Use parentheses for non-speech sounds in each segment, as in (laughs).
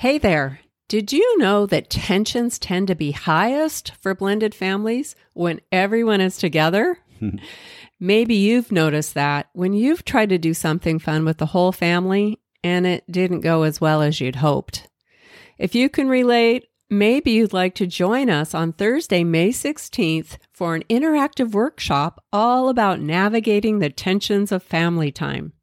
Hey there. Did you know that tensions tend to be highest for blended families when everyone is together? (laughs) Maybe you've noticed that when you've tried to do something fun with the whole family and it didn't go as well as you'd hoped. If you can relate, maybe you'd like to join us on Thursday, May 16th for an interactive workshop all about navigating the tensions of family time.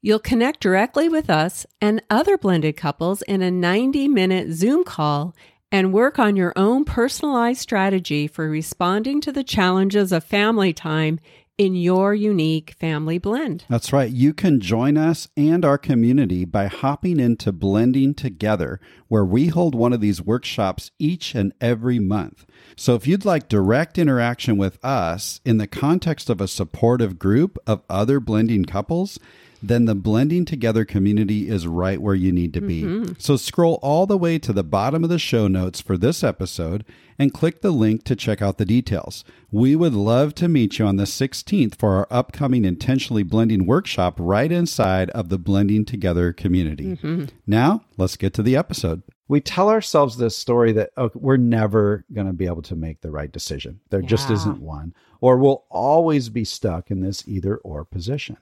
You'll connect directly with us and other blended couples in a 90 minute Zoom call and work on your own personalized strategy for responding to the challenges of family time in your unique family blend. That's right. You can join us and our community by hopping into Blending Together, where we hold one of these workshops each and every month. So if you'd like direct interaction with us in the context of a supportive group of other blending couples, then the blending together community is right where you need to be. Mm-hmm. So scroll all the way to the bottom of the show notes for this episode and click the link to check out the details. We would love to meet you on the 16th for our upcoming intentionally blending workshop right inside of the blending together community. Mm-hmm. Now, let's get to the episode. We tell ourselves this story that oh, we're never going to be able to make the right decision. There yeah. just isn't one, or we'll always be stuck in this either or position.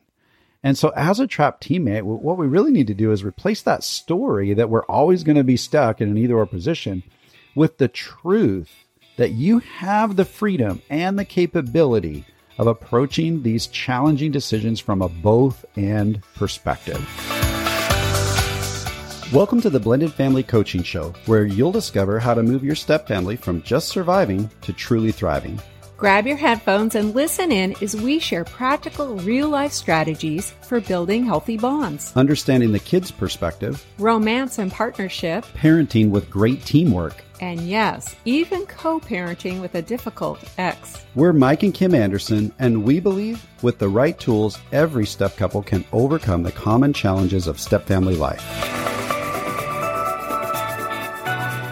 And so, as a trapped teammate, what we really need to do is replace that story that we're always going to be stuck in an either or position with the truth that you have the freedom and the capability of approaching these challenging decisions from a both and perspective. Welcome to the Blended Family Coaching Show, where you'll discover how to move your step family from just surviving to truly thriving. Grab your headphones and listen in as we share practical real life strategies for building healthy bonds, understanding the kids' perspective, romance and partnership, parenting with great teamwork, and yes, even co parenting with a difficult ex. We're Mike and Kim Anderson, and we believe with the right tools, every step couple can overcome the common challenges of step family life.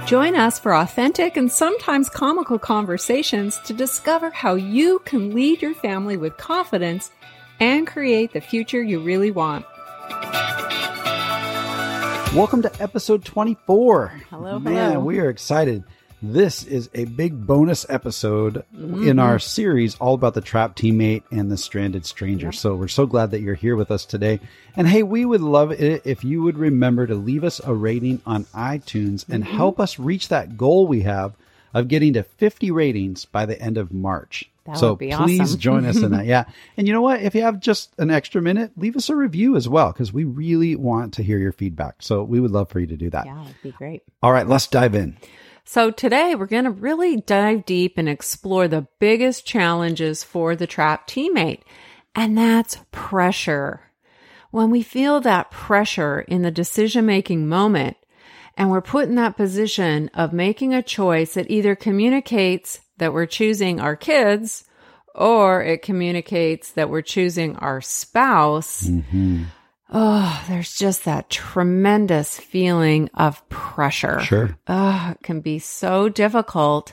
Join us for authentic and sometimes comical conversations to discover how you can lead your family with confidence and create the future you really want. Welcome to episode 24. Hello, Man, hello. we are excited. This is a big bonus episode mm-hmm. in our series all about the trapped teammate and the stranded stranger. Yep. So we're so glad that you're here with us today. And hey, we would love it if you would remember to leave us a rating on iTunes and mm-hmm. help us reach that goal we have of getting to 50 ratings by the end of March. That so please awesome. join us in that. (laughs) Yeah. And you know what? If you have just an extra minute, leave us a review as well, because we really want to hear your feedback. So we would love for you to do that. Yeah, it'd be great. All right, let's dive in. So today we're going to really dive deep and explore the biggest challenges for the trapped teammate. And that's pressure. When we feel that pressure in the decision making moment and we're put in that position of making a choice that either communicates that we're choosing our kids or it communicates that we're choosing our spouse. Mm-hmm Oh, there's just that tremendous feeling of pressure. Sure. Oh, it can be so difficult.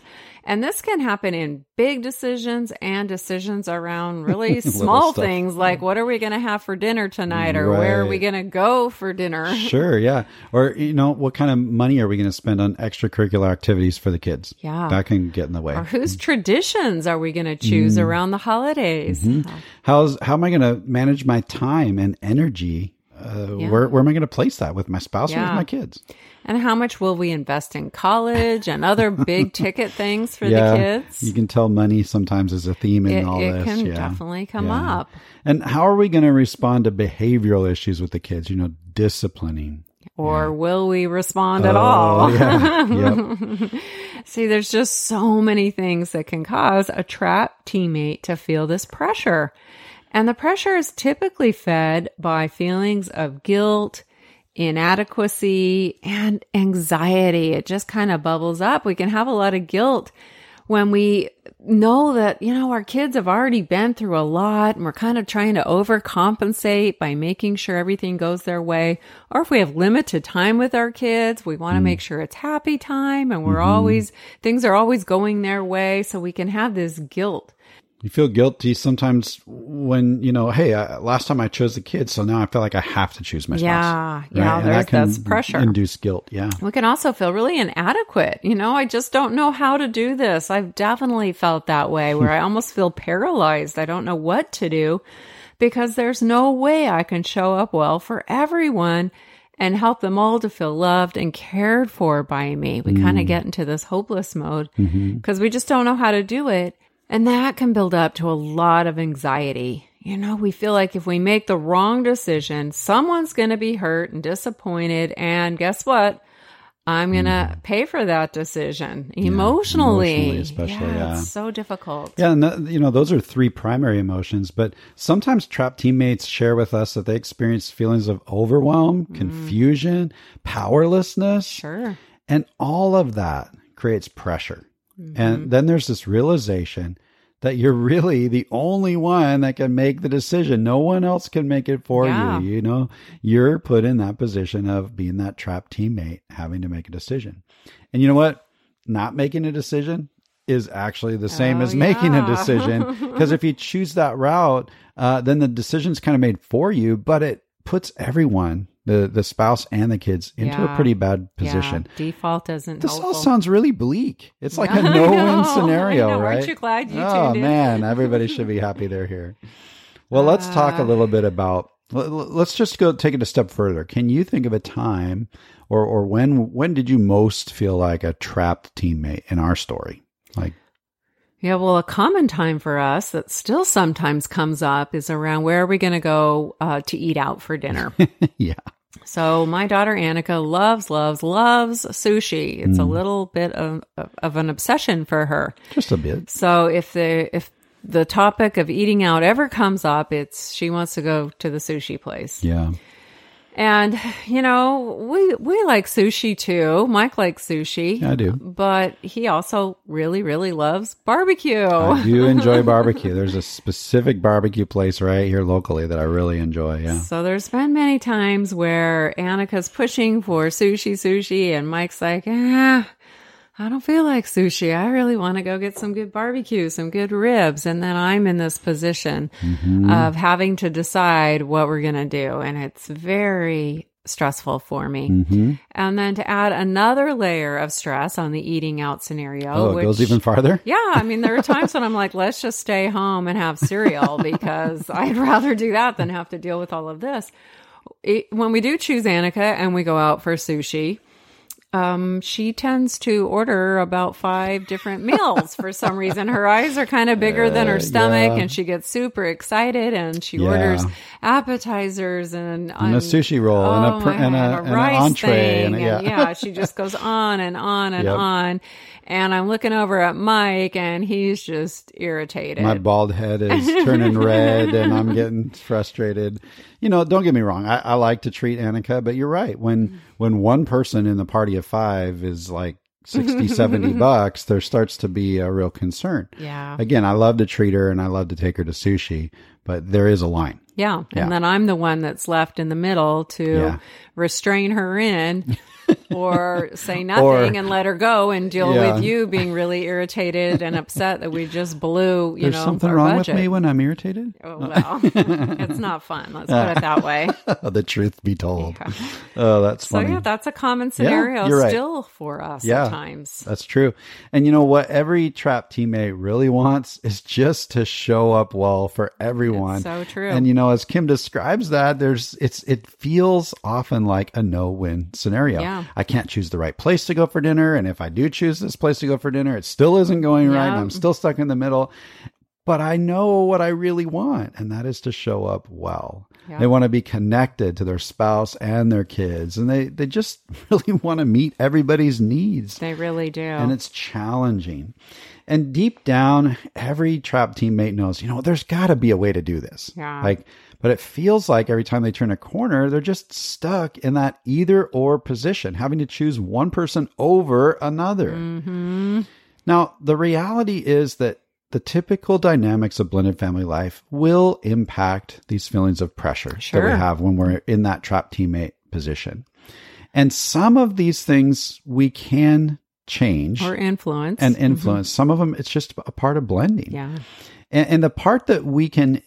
And this can happen in big decisions and decisions around (laughs) really small things like what are we going to have for dinner tonight or right. where are we going to go for dinner? (laughs) Sure, yeah. Or, you know, what kind of money are we going to spend on extracurricular activities for the kids? Yeah. That can get in the way. Or whose traditions are we going to choose mm. around the holidays? Mm-hmm. How's, how am I going to manage my time and energy uh, yeah. where, where am I going to place that with my spouse yeah. or with my kids? And how much will we invest in college and other big (laughs) ticket things for yeah, the kids? You can tell money sometimes is a theme in it, all it this. It can definitely come up. And how are we going to respond to behavioral issues with the kids? You know, disciplining. Or will we respond at oh, all? (laughs) yep. See, there's just so many things that can cause a trap teammate to feel this pressure. And the pressure is typically fed by feelings of guilt, inadequacy, and anxiety. It just kind of bubbles up. We can have a lot of guilt when we know that, you know, our kids have already been through a lot and we're kind of trying to overcompensate by making sure everything goes their way. Or if we have limited time with our kids, we want to mm. make sure it's happy time and we're mm-hmm. always, things are always going their way. So we can have this guilt You feel guilty sometimes when, you know, hey, uh, last time I chose the kids, so now I feel like I have to choose my spouse. Yeah, yeah, And there's that can that's pressure. Induce guilt. Yeah. We can also feel really inadequate. You know, I just don't know how to do this. I've definitely felt that way (laughs) where I almost feel paralyzed. I don't know what to do because there's no way I can show up well for everyone and help them all to feel loved and cared for by me. We kind of get into this hopeless mode because we just don't know how to do it. And that can build up to a lot of anxiety. You know, we feel like if we make the wrong decision, someone's going to be hurt and disappointed. And guess what? I'm hmm. going to pay for that decision emotionally. emotionally especially, yeah. It's so difficult. Yeah, and th- you know those are three primary emotions. But sometimes trapped teammates share with us that they experience feelings of overwhelm, hmm. confusion, powerlessness, Sure. and all of that creates pressure. Mm-hmm. And then there's this realization that you're really the only one that can make the decision. No one else can make it for Yeah. you. You know, you're put in that position of being that trapped teammate, having to make a decision. And you know what? Not making a decision is actually the same Oh, as making a decision. Because if you choose that route, uh, then the decision's kind of made for you, but it puts everyone, the, the spouse and the kids, into Yeah. a pretty bad position. Yeah. Default isn't This helpful. all sounds really bleak. It's like a (laughs) no-win scenario, I know. right? Aren't you glad you oh tuned in? man, everybody should be happy they're here. Well, let's talk a Uh. little bit about. Let's just go take it a step further. Can you think of a time, or or when when did you most feel like a trapped teammate in our story? Like, Yeah, well, a common time for us that still sometimes comes up is around where are we going to go uh, to eat out for dinner. (laughs) yeah, so my daughter Annika loves, loves, loves sushi. It's Mm. a little bit of, of an obsession for her. just a bit. So if the if the topic of eating out ever comes up, it's she wants to go to the sushi place. Yeah, And you know, we we like sushi too. Mike likes sushi. I do. But he also really, really loves barbecue. I do (laughs) enjoy barbecue. There's a specific barbecue place right here locally that I really enjoy. Yeah. So there's been many times where Annika's pushing for sushi, sushi, and Mike's like, ah, I don't feel like sushi. I really want to go get some good barbecue, some good ribs. And then I'm in this position of having to decide what we're going to do. And it's very stressful for me. Mm-hmm. And then to add another layer of stress on the eating out scenario. Oh, it which, goes even farther. (laughs) yeah, I mean, there are times when I'm like, let's just stay home and have cereal (laughs) because I'd rather do that than have to deal with all of this. It, when we do choose Annika and we go out for sushi, um, she tends to order about five different meals for some reason. Her eyes are kind of bigger than her stomach, yeah. and she gets super excited and she Yeah. orders appetizers and, And a sushi roll and a oh pr- and a- God, and an rice entree thing, and yeah. yeah, she just goes on and on and Yep. on. And I'm looking over at Mike, and he's just irritated. My bald head is turning red and I'm (laughs) getting frustrated. You know, don't get me wrong. I, I like to treat Annika, but you're right. When when one person in the party of five is like 60, 70 (laughs) bucks, there starts to be a real concern. yeah, Again, I love to treat her and I love to take her to sushi, but there is a line. Yeah, Yeah. And then I'm the one that's left in the middle to Yeah. restrain her in. (laughs) or say nothing Or- and let her go and deal Yeah. with you being really irritated and upset that we just blew, you There's know, something wrong budget. with me when I'm irritated. Oh, well, (laughs) it's not fun. Let's put it that way. (laughs) the truth be told. Oh, that's So yeah, that's a common scenario right. still for us Yeah. at times. That's true. And you know what? Every trap teammate really wants is just to show up well for everyone. so true. And you know, as Kim describes that, there's it's it feels often like a no-win scenario. Yeah. I can't choose the right place to go for dinner, and if I do choose this place to go for dinner, it still isn't going right. And I'm still stuck in the middle. But I know what I really want, and that is to show up well. Yeah. They want to be connected to their spouse and their kids, and they, they just (laughs) really want to meet everybody's needs They really do. and it's challenging. And deep down, every trap teammate knows, you know, there's got to be a way to do this. Yeah. Like, but it feels like every time they turn a corner, they're just stuck in that either or position, having to choose one person over another. Mm-hmm. Now, the reality is that the typical dynamics of blended family life will impact these feelings of pressure that we have when we're in that trap teammate position. And some of these things we can change or influence. and mm-hmm. influence. Some of them, it's just a part of blending. yeah. And, and the part that we can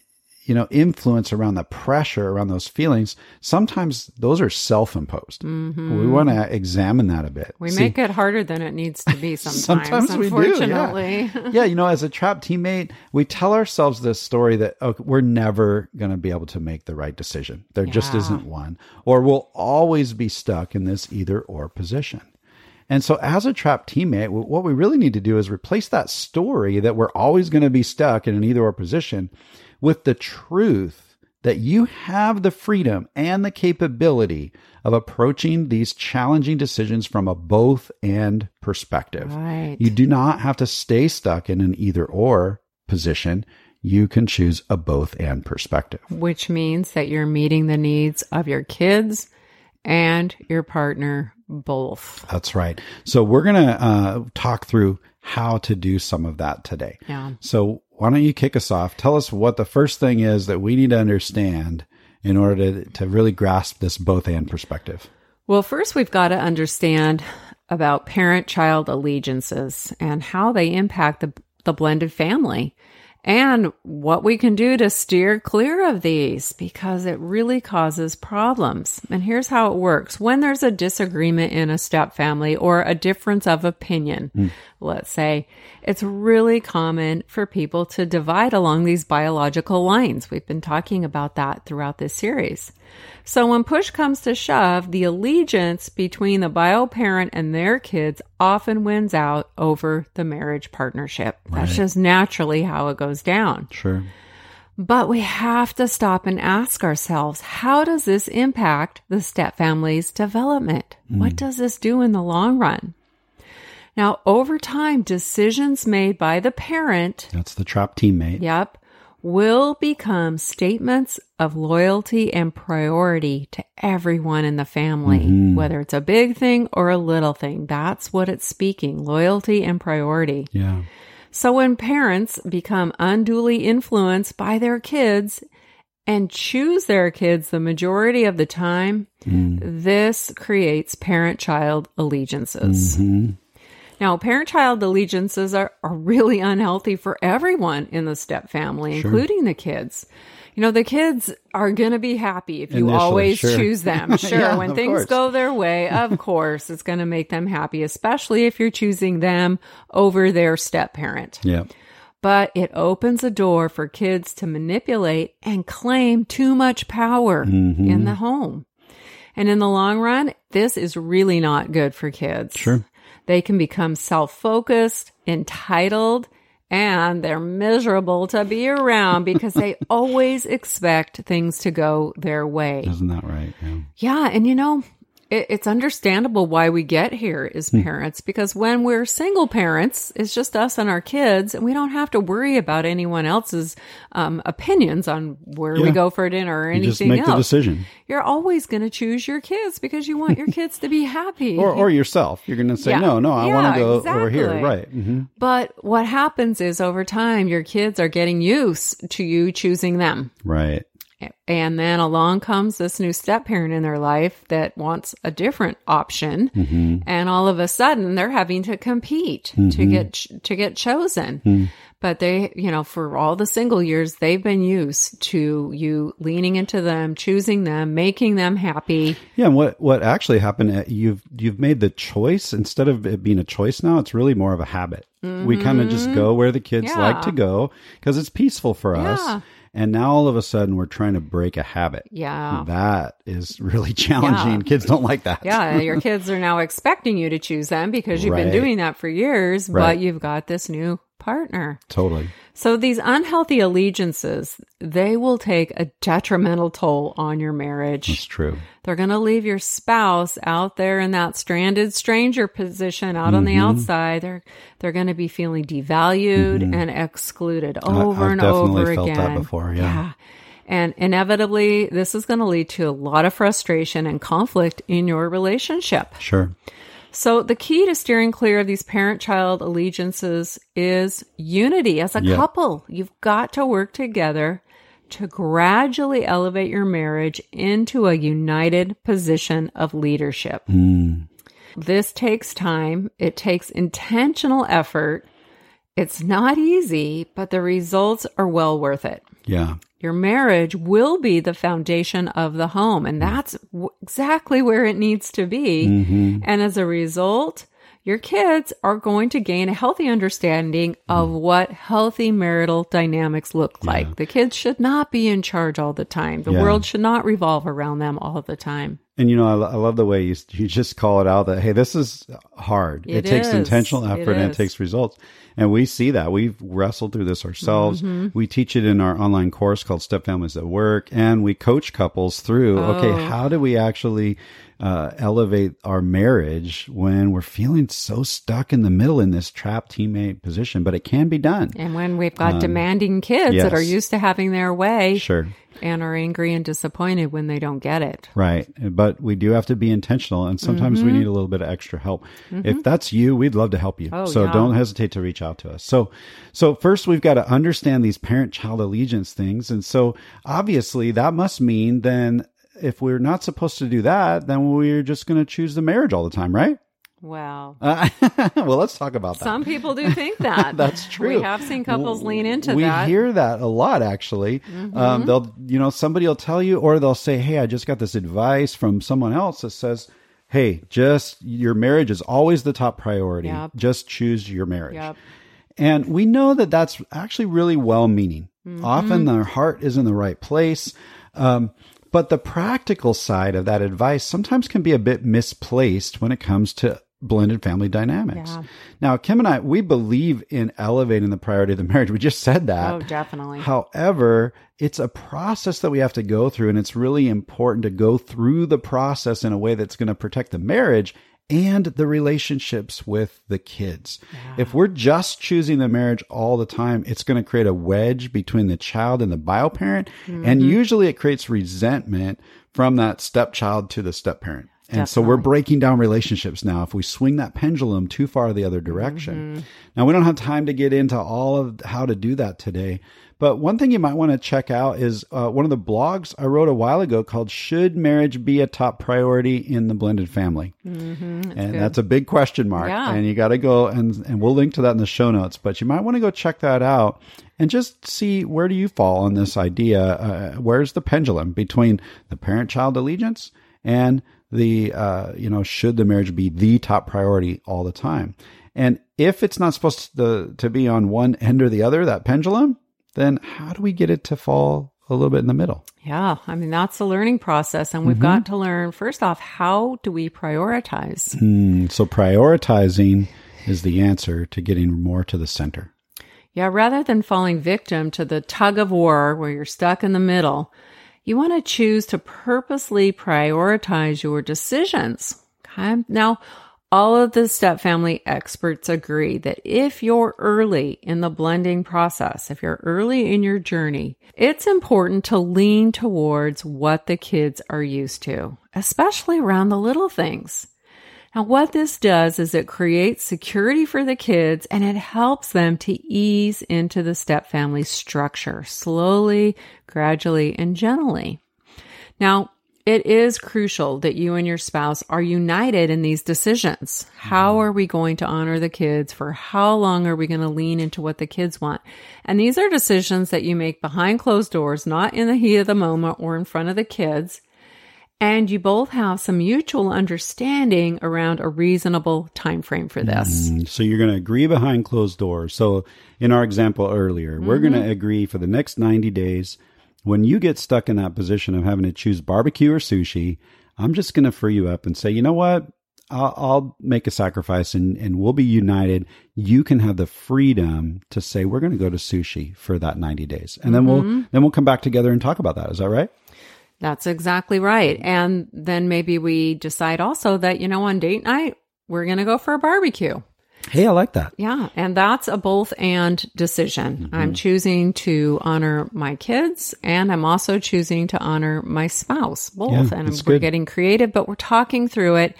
you know, influence around the pressure around those feelings, sometimes those are self imposed. Mm-hmm. We want to examine that a bit. We See, make it harder than it needs to be (laughs) sometimes. sometimes we do. Yeah. yeah, you know, as a trapped teammate, we tell ourselves this story that okay, we're never going to be able to make the right decision. There yeah. just isn't one. Or we'll always be stuck in this either or position. And so, as a trapped teammate, what we really need to do is replace that story that we're always going to be stuck in an either or position with the truth that you have the freedom and the capability of approaching these challenging decisions from a both and perspective. Right. You do not have to stay stuck in an either or position. You can choose a both and perspective. Which means that you're meeting the needs of your kids and your partner both. That's right. So we're going to uh, talk through how to do some of that today. Yeah. So why don't you kick us off? Tell us what the first thing is that we need to understand in order to, to really grasp this both and perspective. Well, first, we've got to understand about parent child allegiances and how they impact the, the blended family and what we can do to steer clear of these because it really causes problems. And here's how it works. When there's a disagreement in a step family or a difference of opinion, mm. let's say, it's really common for people to divide along these biological lines. We've been talking about that throughout this series. So when push comes to shove, the allegiance between the bio parent and their kids often wins out over the marriage partnership. Right. That's just naturally how it goes down. Sure. But we have to stop and ask ourselves, how does this impact the step family's development? Mm. What does this do in the long run? Now, over time, decisions made by the parent. That's the trap teammate. Yep will become statements of loyalty and priority to everyone in the family, mm-hmm. whether it's a big thing or a little thing. That's what it's speaking loyalty and priority. Yeah. So when parents become unduly influenced by their kids and choose their kids the majority of the time, mm. this creates parent child allegiances. Mm-hmm. Now, parent child allegiances are, are really unhealthy for everyone in the step family, sure. including the kids. You know, the kids are going to be happy if you Initially, always sure. choose them. (laughs) Sure. yeah, when things course. go their way, of (laughs) course, it's going to make them happy, especially if you're choosing them over their step parent. Yeah. But it opens a door for kids to manipulate and claim too much power mm-hmm. in the home. And in the long run, this is really not good for kids. Sure. They can become self focused, entitled, and they're miserable to be around (laughs) because they always expect things to go their way. Isn't that right? Yeah. yeah. And you know, it, it's understandable why we get here as hmm. parents because when we're single parents, it's just us and our kids, and we don't have to worry about anyone else's um, opinions on where yeah. we go for dinner or anything you just make else. The decision. You're always going to choose your kids because you want your (laughs) kids to be happy, or or yourself. You're going to say, yeah. no, no, I yeah, want to go exactly. over here, right? Mm-hmm. But what happens is over time, your kids are getting used to you choosing them, right? And then along comes this new step parent in their life that wants a different option. Mm-hmm. And all of a sudden they're having to compete mm-hmm. to get, to get chosen. Mm-hmm. But they, you know, for all the single years, they've been used to you leaning into them, choosing them, making them happy. Yeah. And what, what actually happened, uh, you've, you've made the choice instead of it being a choice now, it's really more of a habit. We kind of just mm-hmm. go where the kids yeah. like to go because it's peaceful for yeah. And now all of a sudden we're trying to break a habit. Yeah. That is really (laughs) challenging. Yeah. Kids don't like that. Yeah. Your (laughs) kids are now expecting you to choose them because you've right. been doing that for years, right. but you've got this new partner. Totally. So these unhealthy allegiances, they will take a detrimental toll on your marriage. That's true. They're going to leave your spouse out there in that stranded stranger position out mm-hmm. on the mm-hmm. outside. They're they're going to be feeling devalued mm-hmm. and excluded over I, and over again. before, yeah. yeah. And inevitably, this is going to lead to a lot of frustration and conflict in your relationship. Sure. So the key to steering clear of these parent child allegiances is unity as a yeah. couple. You've got to work together to gradually elevate your marriage into a united position of leadership. Mm. This takes time. It takes intentional effort It's not easy, but the results are well worth it. Yeah. Your marriage will be the foundation of the home, and mm. that's w- exactly where it needs to be. Mm-hmm. And as a result, your kids are going to gain a healthy understanding of mm. what healthy marital dynamics look like. The kids should not be in charge all the time. The Yeah. world should not revolve around them all the time. And you know, I, I love the way you you just call it out that hey, this is hard. It, It takes intentional It effort and it takes results. And we see that we've wrestled through this ourselves. Mm-hmm. We teach it in our online course called Step Families at Work, and we coach couples through. Okay, Oh. how do we actually uh, elevate our marriage when we're feeling so stuck in the middle in this trapped teammate position? But it can be done. And when we've got demanding kids that are Um, used to having their way Sure. And are angry and disappointed when they don't get it. Right. But we do have to be intentional and sometimes we need a little bit of extra help. If that's you, we'd love to help you. Mm-hmm. Oh, so yeah. don't hesitate to reach out to us. So so first we've got to understand these parent child allegiance things. And so obviously that must mean then if we're not supposed to do that, then we're just going to choose the marriage all the time, right? Well, Uh, (laughs) well, let's talk about that. some people do think (laughs) that. That's true. We have seen couples lean into we that. Mm-hmm. hear that a lot, actually. Um, they'll, you know, somebody will tell you, or they'll say, "Hey, I just got this advice from someone else that says." Hey, just your marriage is always the top priority. Yep. Just choose your marriage. Yep. And we know that that's actually really well meaning. Mm-hmm. Often their heart is in the right place. Um, but the practical side of that advice sometimes can be a bit misplaced when it comes to blended family dynamics. Yeah. Now, Kim and I, we believe in elevating the priority of the marriage. We just said that. Oh, definitely. However, it's a process that we have to go through, and it's really important to go through the process in a way that's going to protect the marriage and the relationships with the kids. If we're just choosing the marriage all the time, it's going to create a wedge between the child and the bio parent, and mm-hmm. usually it creates resentment from that stepchild to the step parent. And so we're breaking down relationships now if we swing that pendulum too far the other direction. Now, we don't have time to get into all of how to do that today. But one thing you might want to check out is uh, one of the blogs I wrote a while ago called Should Marriage Be a Top Priority in the Blended Family? and that's a big question mark. Yeah. And you got to go, and, and we'll link to that in the show notes. But you might want to go check that out and just see where do you fall on this idea? Uh, where's the pendulum between the parent child allegiance and the, uh, you know, should the marriage be the top priority all the time? And if it's not supposed to, to be on one end or the other, that pendulum, then how do we get it to fall a little bit in the middle? Yeah, I mean, that's a learning process. And we've Mm-hmm. got to learn, first off, how do we prioritize? Hmm, so prioritizing is the answer to getting more to the center. Yeah, rather than falling victim to the tug of war where you're stuck in the middle, you want to choose to purposely prioritize your decisions. Okay. Now, all of the step family experts agree that if you're early in the blending process, if you're early in your journey, it's important to lean towards what the kids are used to, especially around the little things. Now, what this does is it creates security for the kids and it helps them to ease into the step family structure slowly, gradually, and gently. Now, it is crucial that you and your spouse are united in these decisions. How mm-hmm. are we going to honor the kids? For how long are we going to lean into what the kids want? And these are decisions that you make behind closed doors, not in the heat of the moment or in front of the kids and you both have some mutual understanding around a reasonable time frame for this. Mm, So you're going to agree behind closed doors. So in our example earlier, we're going to agree for the next 90 days. When you get stuck in that position of having to choose barbecue or sushi, I'm just going to free you up and say, you know what? I'll, I'll make a sacrifice and, and we'll be united. You can have the freedom to say, we're going to go to sushi for that 90 days. And then we'll, then we'll come back together and talk about that. Is that right? That's exactly right. Mm-hmm. And then maybe we decide also that, you know, on date night, we're going to go for a barbecue. Hey, I like that. Yeah. And that's a both and decision. Mm-hmm. I'm choosing to honor my kids and I'm also choosing to honor my spouse, both. Yeah, and we're good. getting creative, but we're talking through it.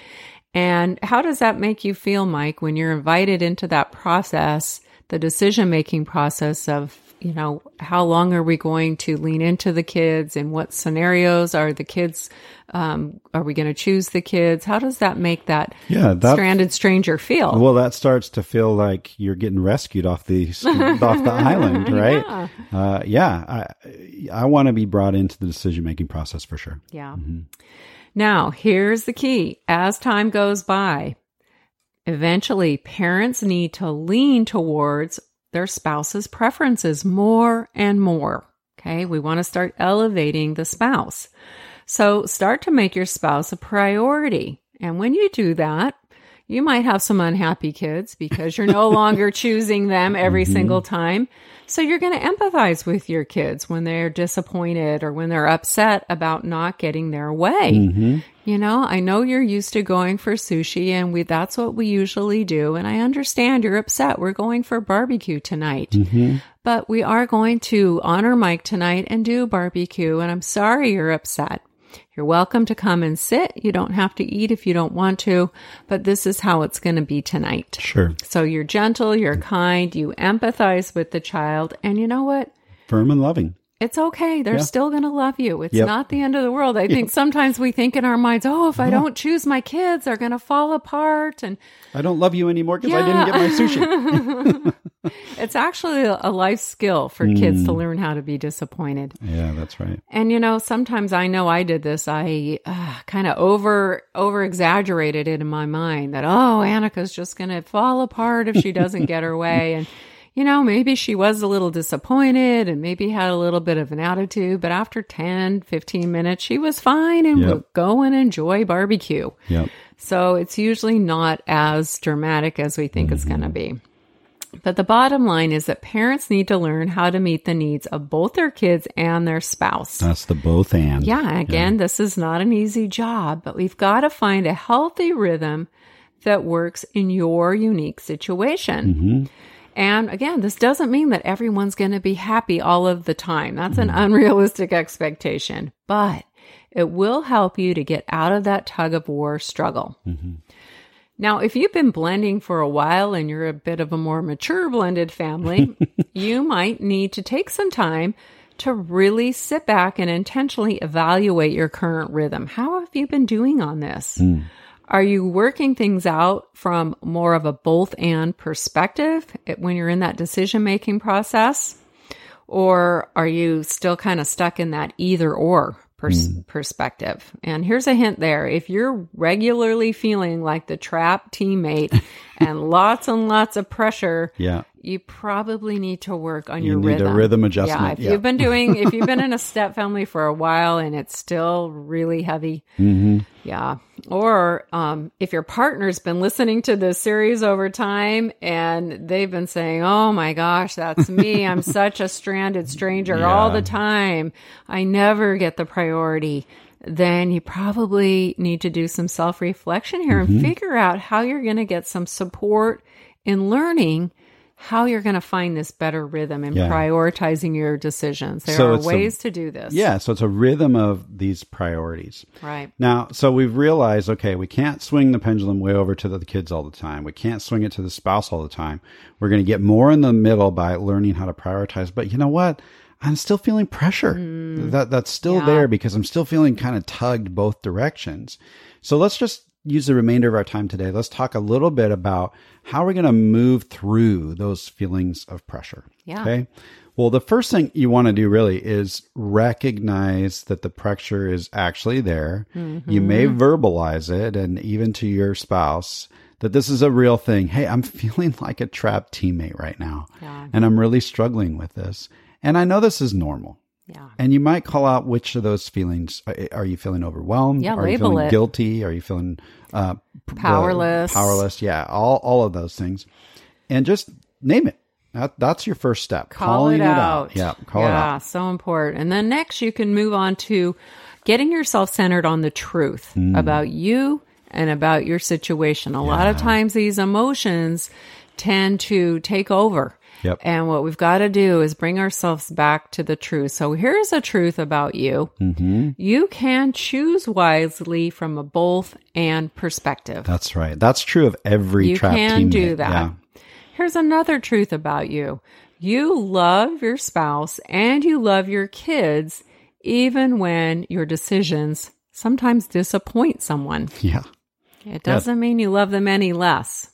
And how does that make you feel, Mike, when you're invited into that process, the decision making process of, you know, how long are we going to lean into the kids? and what scenarios are the kids? Um, are we going to choose the kids? How does that make that, Yeah, that- stranded stranger feel? Well, that starts to feel like you're getting rescued off the (laughs) off the island, (laughs) right? Yeah. Uh, yeah, I I want to be brought into the decision making process for sure. Yeah. Now, here's the key. As time goes by, eventually parents need to lean towards their spouse's preferences more and more. Okay. We want to start elevating the spouse. So start to make your spouse a priority. And when you do that, you might have some unhappy kids because you're no (laughs) longer choosing them every mm-hmm. single time. So you're going to empathize with your kids when they're disappointed or when they're upset about not getting their way. Mm-hmm. You know, I know you're used to going for sushi and we that's what we usually do and I understand you're upset. We're going for barbecue tonight. Mm-hmm. But we are going to honor Mike tonight and do barbecue and I'm sorry you're upset. You're welcome to come and sit. You don't have to eat if you don't want to, but this is how it's going to be tonight. Sure, So you're gentle, you're kind, you empathize with the child, and you know what? firm and loving. It's okay. They're Yeah. still going to love you. It's Yep. not the end of the world. I think sometimes we think in our minds, oh, if I don't choose my kids, they're going to fall apart. And I don't love you anymore because I didn't get my sushi. (laughs) it's actually a life skill for kids to learn how to be disappointed. yeah, that's right. And you know, sometimes I know I did this. I uh, kind of over over exaggerated it in my mind that oh, Annika's just going to fall apart if she doesn't get her way and you know, maybe she was a little disappointed and maybe had a little bit of an attitude, but after 10, 15 minutes, she was fine and Yep. would go and enjoy barbecue. Yep. So it's usually not as dramatic as we think it's mm-hmm. going to be. But the bottom line is that parents need to learn how to meet the needs of both their kids and their spouse. That's the both and. Yeah, again, this is not an easy job, but we've got to find a healthy rhythm that works in your unique situation. Mm-hmm. And again, this doesn't mean that everyone's going to be happy all of the time. That's an mm-hmm. unrealistic expectation, but it will help you to get out of that tug of war struggle. Mm-hmm. Now, if you've been blending for a while and you're a bit of a more mature blended family, (laughs) you might need to take some time to really sit back and intentionally evaluate your current rhythm. How have you been doing on this? Hmm. Are you working things out from more of a both and perspective when you're in that decision making process? Or are you still kind of stuck in that either or pers- hmm. perspective? And here's a hint there. If you're regularly feeling like the trap teammate (laughs) and lots and lots of pressure, Yeah. you probably need to work on You your need a rhythm. adjustment. Yeah, if Yeah. you've been doing, if you've been in a (laughs) step family for a while and it's still really heavy, Mm-hmm. yeah. Or um, if your partner's been listening to this series over time and they've been saying, "Oh my gosh, that's me. I'm (laughs) such a stranded stranger all the time. I never get the priority." Then you probably need to do some self reflection here Mm-hmm. and figure out how you're going to get some support in learning how you're going to find this better rhythm in Yeah. prioritizing your decisions. There So are it's a- ways to do this. Yeah. So it's a rhythm of these priorities. Right. Now, so we've realized, okay, we can't swing the pendulum way over to the kids all the time. We can't swing it to the spouse all the time. We're going to get more in the middle by learning how to prioritize. But you know what? I'm still feeling pressure. Mm. That that's still Yeah. there because I'm still feeling kind of tugged both directions. So let's just use the remainder of our time today. Let's talk a little bit about how we're going to move through those feelings of pressure. Yeah. Okay. Well, the first thing you want to do really is recognize that the pressure is actually there. You may mm-hmm. verbalize it and even to your spouse that this is a real thing. Hey, I'm (laughs) feeling like a trapped teammate right now. Yeah. And I'm really struggling with this. And I know this is normal. Yeah. And you might call out which of those feelings. Are, are you feeling overwhelmed? Yeah, Are you label feeling it. guilty? Are you feeling uh, Powerless. powerless. Yeah, all all of those things, and just name it. That, that's your first step. call Calling it out. Yeah, call it out. yeah, so important. And then next, you can move on to getting yourself centered on the truth Hmm. about you and about your situation. A lot of times, these emotions tend to take over. Yep. And what we've got to do is bring ourselves back to the truth. So here's a truth about you. Mm-hmm. You can choose wisely from a both and perspective. That's right. That's true of every You trap can do teammate. that. Yeah. Here's another truth about you. You love your spouse and you love your kids, even when your decisions sometimes disappoint someone. Yeah. It doesn't mean you love them any less.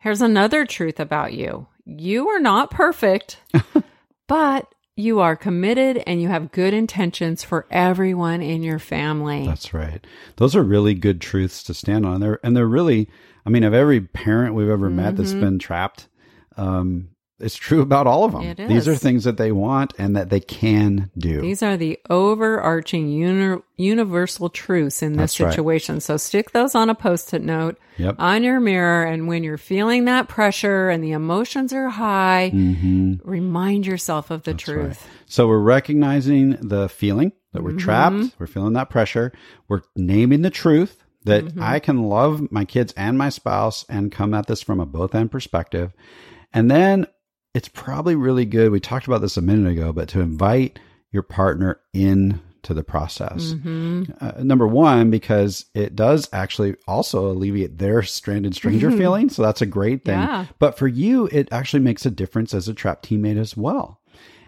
Here's another truth about you you are not perfect, (laughs) but you are committed and you have good intentions for everyone in your family. That's right. Those are really good truths to stand on. They're, and they're really, I mean, of every parent we've ever met that's been trapped, um, it's true about all of them. These are things that they want and that they can do. These are the overarching uni- universal truths in this That's right. situation. So stick those on a post it note Yep. on your mirror. And when you're feeling that pressure and the emotions are high, mm-hmm. remind yourself of the truth. So we're recognizing the feeling that we're mm-hmm. trapped. We're feeling that pressure. We're naming the truth that mm-hmm. I can love my kids and my spouse and come at this from a both end perspective. And then it's probably really good. We talked about this a minute ago, but to invite your partner in to the process. Uh, number one, because it does actually also alleviate their stranded stranger feeling. So that's a great thing. Yeah. But for you, it actually makes a difference as a trapped teammate as well.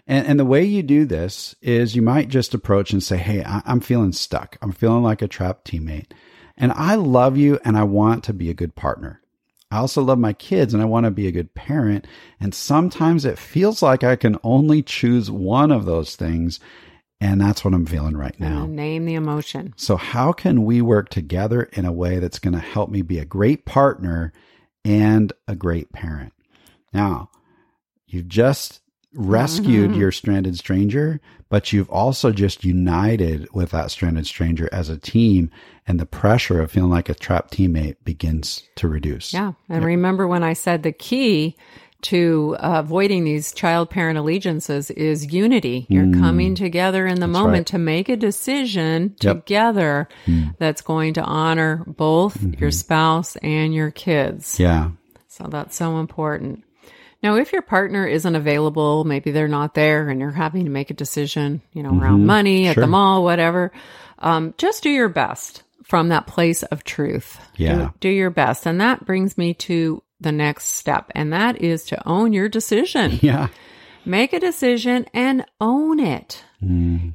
And, and the way you do this is you might just approach and say, Hey, I, I'm feeling stuck. I'm feeling like a trapped teammate. And I love you and I want to be a good partner. I also love my kids and I want to be a good parent. And sometimes it feels like I can only choose one of those things. And that's what I'm feeling right now. Name the emotion. So, how can we work together in a way that's going to help me be a great partner and a great parent? Now, you've just rescued your stranded stranger, but you've also just united with that stranded stranger as a team, and the pressure of feeling like a trapped teammate begins to reduce. Yeah. And remember when I said the key to uh, avoiding these child parent allegiances is unity. You're coming together in the moment Mm. right. to make a decision Yep. Mm. together that's going to honor both your spouse and your kids. Mm-hmm. Yeah. So that's so important. Now, if your partner isn't available, maybe they're not there and you're having to make a decision, you know, around money at Mm-hmm. Sure. the mall, whatever, um, just do your best from that place of truth. Yeah. Do, do your best. And that brings me to the next step, and that is to own your decision. (laughs) Yeah. Make a decision and own it.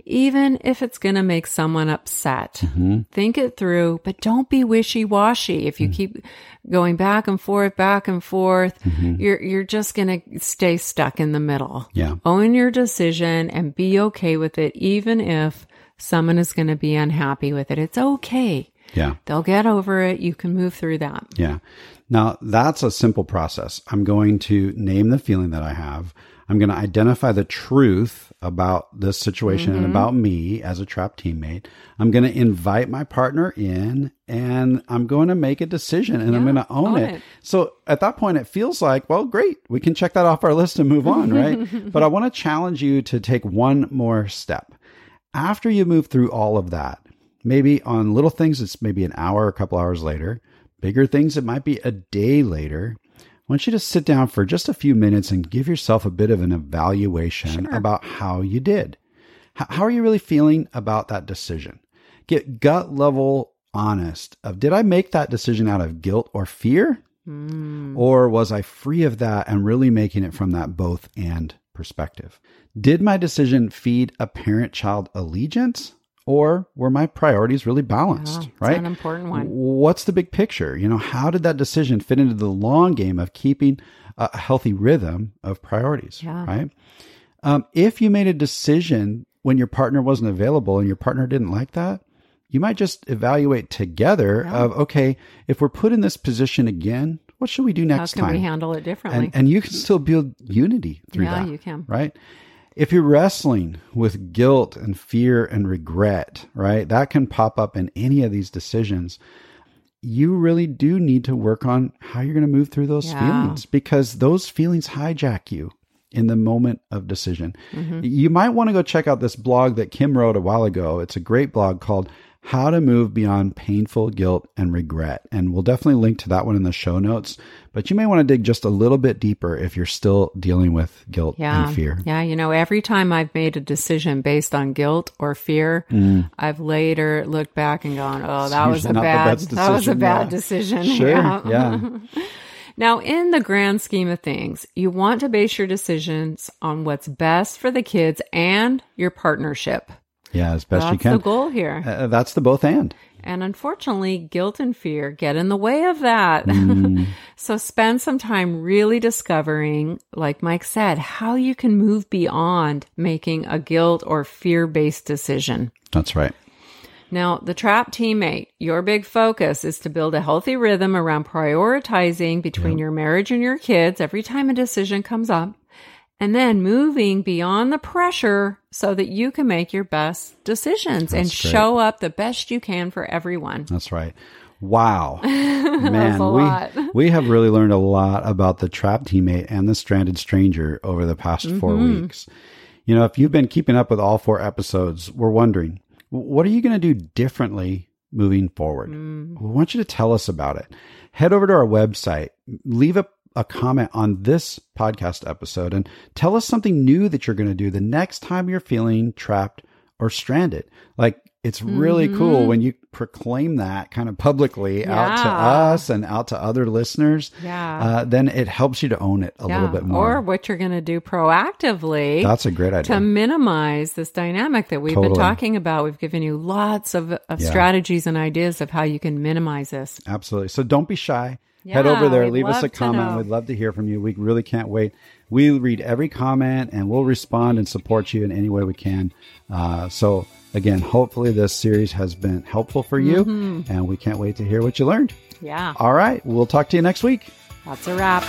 Even if it's going to make someone upset, think it through, but don't be wishy washy. If you keep going back and forth, back and forth, mm-hmm. you're, you're just going to stay stuck in the middle. Yeah. Own your decision and be okay with it, even if someone is going to be unhappy with it. It's okay. Yeah. They'll get over it. You can move through that. Yeah. Now that's a simple process. I'm going to name the feeling that I have. I'm going to identify the truth about this situation and mm-hmm. about me as a trap teammate. I'm going to invite my partner in and I'm going to make a decision and I'm going to own, own it. it. So at that point, it feels like, well, great. We can check that off our list and move (laughs) on, right? but I want to challenge you to take one more step. After you move through all of that, maybe on little things, it's maybe an hour, a couple hours later. Bigger things, it might be a day later. I want you to sit down for just a few minutes and give yourself a bit of an evaluation about how you did. H- how are you really feeling about that decision? Get gut level honest of did I make that decision out of guilt or fear? Hmm. Or was I free of that and really making it from that both and perspective? Did my decision feed a parent child allegiance? Or were my priorities really balanced? Right? an important one. What's the big picture? You know, how did that decision fit into the long game of keeping a healthy rhythm of priorities? Yeah. Right. Um, if you made a decision when your partner wasn't available and your partner didn't like that, you might just evaluate together of okay, if we're put in this position again, what should we do next? How can time? we handle it differently? and and you can still build unity through Yeah, that. you can. Right? If you're wrestling with guilt and fear and regret, right? That can pop up in any of these decisions. You really do need to work on how you're going to move through those Yeah. feelings because those feelings hijack you in the moment of decision. Mm-hmm. You might want to go check out this blog that Kim wrote a while ago. It's a great blog called How to Move Beyond Painful Guilt and Regret. And we'll definitely link to that one in the show notes. But you may want to dig just a little bit deeper if you're still dealing with guilt yeah. and fear. Yeah. You know, every time I've made a decision based on guilt or fear, I've later looked back and gone, oh, (laughs) that was a Mm. bad, that was a bad yeah. decision. Sure. Yeah. (laughs) Now, in the grand scheme of things, you want to base your decisions on what's best for the kids and your partnership. Yeah, as best That's you can. That's the goal here. Uh, that's the both and. And unfortunately, guilt and fear get in the way of that. (laughs) so spend some time really discovering, like Mike said, how you can move beyond making a guilt or fear based decision. That's right. Now, the trap teammate, your big focus is to build a healthy rhythm around prioritizing between your marriage and your kids every time a decision comes up, and then moving beyond the pressure so that you can make your best decisions and great. show up the best you can for everyone. That's right. Wow. (laughs) Man, a we, lot. we have really learned a lot about the trapped teammate and the stranded stranger over the past four Mm-hmm. weeks. You know, if you've been keeping up with all four episodes, we're wondering, what are you going to do differently moving forward? Mm. We want you to tell us about it. Head over to our website, leave a, a comment on this podcast episode, and tell us something new that you're going to do the next time you're feeling trapped or stranded. Like, it's really cool when you proclaim that kind of publicly out to Mm-hmm. Us and out to other listeners. Yeah. Uh, then it helps you to own it a little bit more. Or what you're going to do proactively That's a great idea. to minimize this dynamic that we've been talking about. We've given you lots of, of Yeah. strategies and ideas of how you can minimize this. Absolutely. So don't be shy. Head over there, leave us a comment. We'd love to hear from you. We really can't wait. We read every comment and we'll respond and support you in any way we can. Uh, so, again, hopefully this series has been helpful for you Mm-hmm. and we can't wait to hear what you learned. Yeah, All right. We'll talk to you next week. that's a wrap.